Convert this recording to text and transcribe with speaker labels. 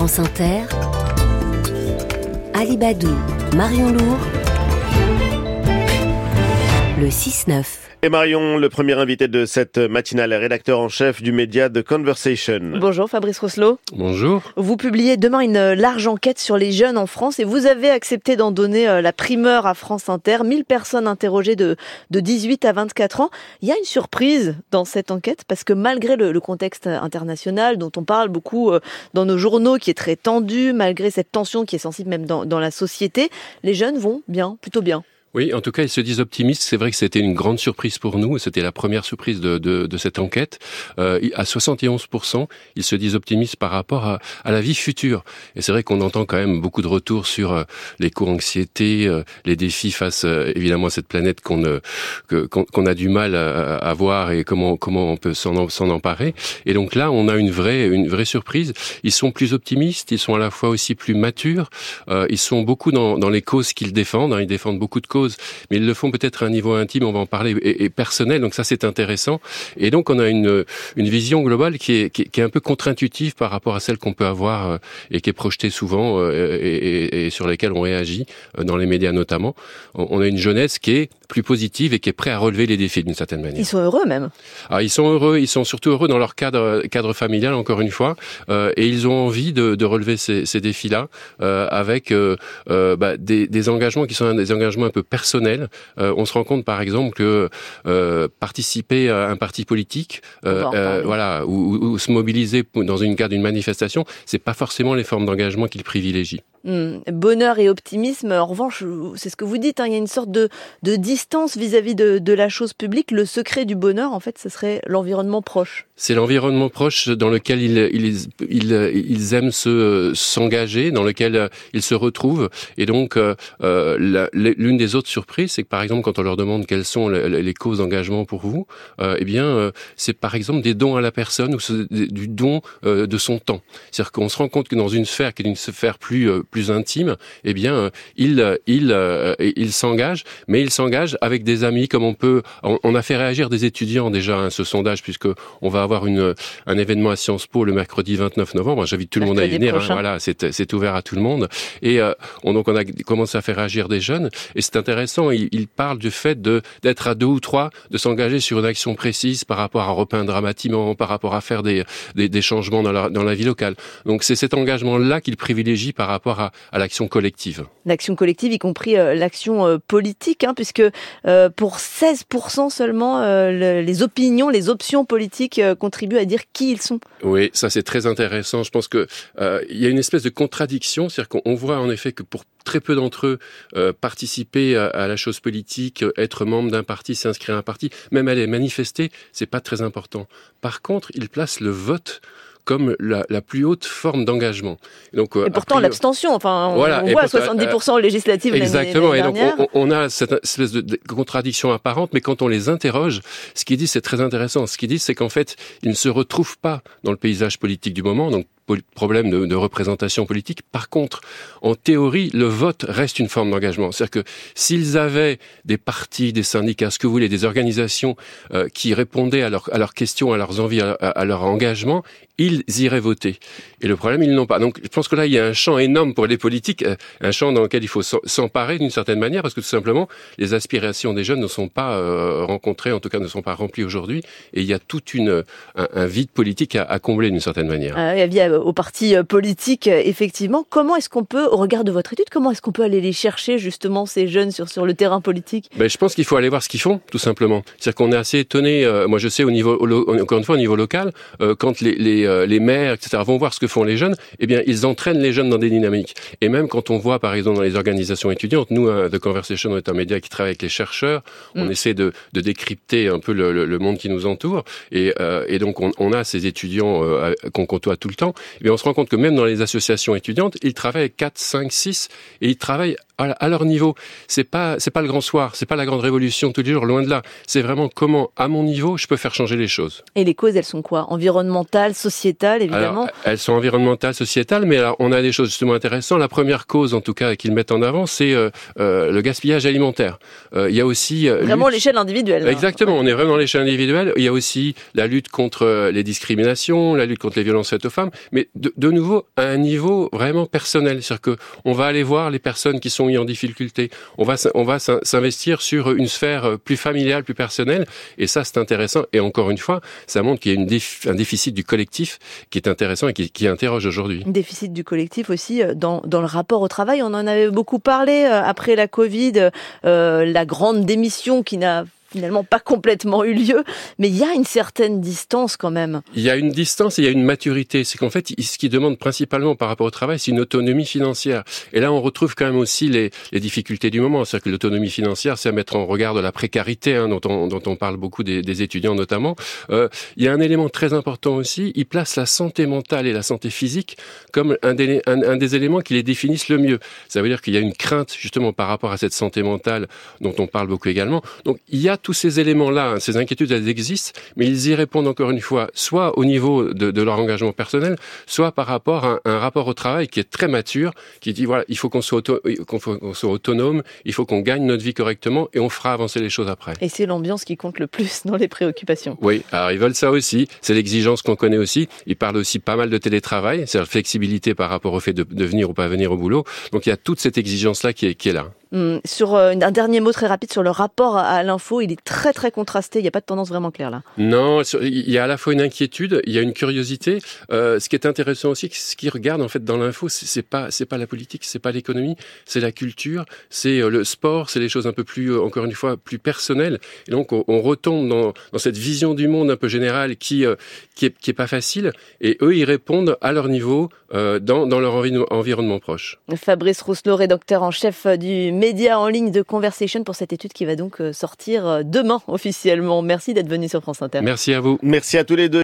Speaker 1: France Inter, Alibadou, Marion Lourd, le 6-9.
Speaker 2: Et Marion, le premier invité de cette matinale, rédacteur en chef du média The Conversation.
Speaker 3: Bonjour Fabrice Rosselot.
Speaker 4: Bonjour.
Speaker 3: Vous publiez demain une large enquête sur les jeunes en France et vous avez accepté d'en donner euh, la primeur à France Inter. 1000 personnes interrogées de, de 18 à 24 ans. Il y a une surprise dans cette enquête parce que malgré le, le contexte international dont on parle beaucoup euh, dans nos journaux, qui est très tendu, malgré cette tension qui est sensible même dans, dans la société, les jeunes vont bien, plutôt bien.
Speaker 4: Oui, en tout cas, ils se disent optimistes. C'est vrai que c'était une grande surprise pour nous. C'était la première surprise de, de, de cette enquête. Euh, à 71%, ils se disent optimistes par rapport à, à la vie future. Et c'est vrai qu'on entend quand même beaucoup de retours sur euh, l'éco-anxiété, euh, les défis face euh, évidemment à cette planète qu'on euh, qu'on a du mal à, à, voir et comment comment on peut s'en emparer. Et donc là, on a une vraie une vraie surprise. Ils sont plus optimistes. Ils sont à la fois aussi plus matures. Ils sont beaucoup dans, dans les causes qu'ils défendent. Hein. Ils défendent beaucoup de causes mais ils le font peut-être à un niveau intime, on va en parler, et, et personnel, donc ça c'est intéressant. Et donc on a une, une vision globale qui est, qui, qui est un peu contre-intuitive par rapport à celle qu'on peut avoir euh, et qui est projetée souvent euh, et, et, et, sur lesquelles on réagit, euh, dans les médias notamment. On a une jeunesse qui est plus positive et qui est prête à relever les défis d'une certaine manière.
Speaker 3: Ils sont heureux même.
Speaker 4: Ah, ils sont heureux, ils sont surtout heureux dans leur cadre, cadre familial, encore une fois, euh, et ils ont envie de, de relever ces, ces défis-là euh, avec euh, bah, des, des, engagements qui sont des engagements un peu personnel. Euh, on se rend compte, par exemple, que euh, participer à un parti politique, euh, voilà, ou, ou, se mobiliser dans une cadre d'une manifestation, c'est pas forcément les formes d'engagement qu'ils privilégient.
Speaker 3: Mmh. Bonheur et optimisme, en revanche, c'est ce que vous dites, hein, il y a une sorte de, de distance vis-à-vis -vis de, de, la chose publique. Le secret du bonheur, en fait, ce serait l'environnement proche.
Speaker 4: C'est l'environnement proche dans lequel ils, ils, ils, ils aiment s'engager, dans lequel ils se retrouvent. Et donc, euh, l'une des autres surprises, c'est que par exemple, quand on leur demande quelles sont les, causes d'engagement pour vous, euh, eh bien, euh, c'est par exemple des dons à la personne ou du don euh, de son temps. C'est-à-dire qu'on se rend compte que dans une sphère qui est une sphère plus euh, plus intime, eh bien, il il il s'engage, mais il s'engage avec des amis, comme on peut. On, on, a fait réagir des étudiants déjà à ce sondage, puisque on va avoir une un événement à Sciences Po le mercredi 29 novembre. J'invite tout le monde à y venir. Hein, voilà, c'est c'est ouvert à tout le monde. Et on, donc on a commencé à faire réagir des jeunes, et c'est intéressant. Il, il, parle du fait de d'être à deux ou trois, de s'engager sur une action précise par rapport à repeindre un bâtiment, par rapport à faire des des, des changements dans la dans la vie locale. Donc c'est cet engagement là qu'il privilégie par rapport à, à l'action collective.
Speaker 3: L'action collective, y compris euh, l'action euh, politique, hein, puisque euh, pour 16% seulement, le, les opinions, les options politiques contribuent à dire qui ils sont.
Speaker 4: Oui, ça c'est très intéressant. Je pense que il y a une espèce de contradiction, c'est-à-dire qu'on voit en effet que pour très peu d'entre eux euh, participer à, à, la chose politique, être membre d'un parti, s'inscrire à un parti, même aller manifester, c'est pas très important. Par contre, ils placent le vote comme la, la, plus haute forme d'engagement.
Speaker 3: Donc, et pourtant, priori... l'abstention, enfin, on, voilà, on voit pourtant, 70% euh, législatives
Speaker 4: Exactement, et donc on, on, a cette espèce de, de contradiction apparente, mais quand on les interroge, ce qu'ils disent, c'est très intéressant. Ce qu'ils disent, c'est qu'en fait, ils ne se retrouvent pas dans le paysage politique du moment, donc problème de, de, représentation politique. Par contre, en théorie, le vote reste une forme d'engagement. C'est-à-dire que s'ils avaient des partis, des syndicats, ce que vous voulez, des organisations euh, qui répondaient à, leur, à leurs questions, à leurs envies, à, à, leur engagement, ils iraient voter. Et le problème, ils n'ont pas. Donc, je pense que là, il y a un champ énorme pour les politiques, euh, un champ dans lequel il faut s'emparer d'une certaine manière, parce que tout simplement, les aspirations des jeunes ne sont pas euh, rencontrées, en tout cas ne sont pas remplies aujourd'hui, et il y a tout une, un, vide politique à, à combler d'une certaine manière.
Speaker 3: Ah, aux partis euh, politiques, euh, effectivement. Comment est-ce qu'on peut, au regard de votre étude, comment est-ce qu'on peut aller les chercher justement ces jeunes sur sur le terrain politique?
Speaker 4: Ben, je pense qu'il faut aller voir ce qu'ils font, tout simplement. C'est-à-dire qu'on est assez étonné. Euh, moi, je sais au niveau, encore une fois, au niveau local, euh, quand les les, euh, les maires, etc., vont voir ce que font les jeunes, eh bien, ils entraînent les jeunes dans des dynamiques. Et même quand on voit, par exemple, dans les organisations étudiantes, nous, hein, The Conversation, on est un média qui travaille avec les chercheurs. Mm. On essaie de, de décrypter un peu le, le, le, monde qui nous entoure. Et, et donc, on, on, a ces étudiants qu'on côtoie tout le temps. Et on se rend compte que même dans les associations étudiantes, ils travaillent 4, 5, 6 et ils travaillent à leur niveau. C'est pas c'est pas le grand soir, c'est pas la grande révolution tous les jours, loin de là. C'est vraiment comment à mon niveau je peux faire changer les choses.
Speaker 3: Et les causes elles sont quoi? Environnementales, sociétales évidemment?
Speaker 4: Alors, elles sont environnementales, sociétales, mais alors on a des choses justement intéressantes. La première cause en tout cas qu'ils mettent en avant, c'est euh, euh, le gaspillage alimentaire. Euh, il y a aussi
Speaker 3: vraiment l'échelle individuelle.
Speaker 4: Exactement, on est vraiment à l'échelle individuelle. Il y a aussi la lutte contre les discriminations, la lutte contre les violences faites aux femmes, mais de, nouveau à un niveau vraiment personnel. C'est-à-dire que on va aller voir les personnes qui sont mis en difficulté. On va on va s'investir sur une sphère plus familiale, plus personnelle, et ça c'est intéressant. Et encore une fois, ça montre qu'il y a un déficit du collectif qui est intéressant et qui, interroge aujourd'hui.
Speaker 3: Déficit du collectif aussi euh, dans, le rapport au travail. On en avait beaucoup parlé euh, après la Covid, euh, la grande démission qui n'a finalement pas complètement eu lieu, mais il y a une certaine distance quand même.
Speaker 4: Il y a une distance et il y a une maturité. C'est qu'en fait, ce qui demande principalement par rapport au travail, c'est une autonomie financière. Et là, on retrouve quand même aussi les, difficultés du moment. C'est-à-dire que l'autonomie financière, c'est à mettre en regard de la précarité, hein, dont, on, dont on parle beaucoup des, étudiants notamment. Euh, il y a un élément très important aussi, il place la santé mentale et la santé physique comme un des, un des éléments qui les définissent le mieux. Ça veut dire qu'il y a une crainte justement par rapport à cette santé mentale dont on parle beaucoup également. Donc il y a tous ces éléments-là, ces inquiétudes, elles existent, mais ils y répondent encore une fois, soit au niveau de, de leur engagement personnel, soit par rapport à un, un, rapport au travail qui est très mature, qui dit voilà, il faut qu'on soit, auto, qu soit autonome, il faut qu'on gagne notre vie correctement et on fera avancer les choses après.
Speaker 3: Et c'est l'ambiance qui compte le plus dans les préoccupations.
Speaker 4: Oui, alors ils veulent ça aussi, c'est l'exigence qu'on connaît aussi. Ils parlent aussi pas mal de télétravail, c'est-à-dire flexibilité par rapport au fait de, de venir ou pas venir au boulot. Donc il y a toute cette exigence-là qui est, qui est là.
Speaker 3: Hum, sur euh, un dernier mot très rapide sur le rapport à l'info, il est très très contrasté. Il n'y a pas de tendance vraiment claire là.
Speaker 4: Non, il y a à la fois une inquiétude, il y a une curiosité. Euh, ce qui est intéressant aussi, ce qu'ils regardent en fait dans l'info, c'est pas c'est pas la politique, c'est pas l'économie, c'est la culture, c'est euh, le sport, c'est les choses un peu plus encore une fois plus personnelles. Et donc on, on retombe dans, dans, cette vision du monde un peu générale qui euh, qui est, qui est pas facile. Et eux, ils répondent à leur niveau dans dans leur environnement proche.
Speaker 3: Fabrice Rousselot, rédacteur en chef du média en ligne de Conversation pour cette étude qui va donc euh, sortir euh, demain officiellement. Merci d'être venu sur France Inter.
Speaker 4: Merci à vous.
Speaker 2: Merci à tous les deux.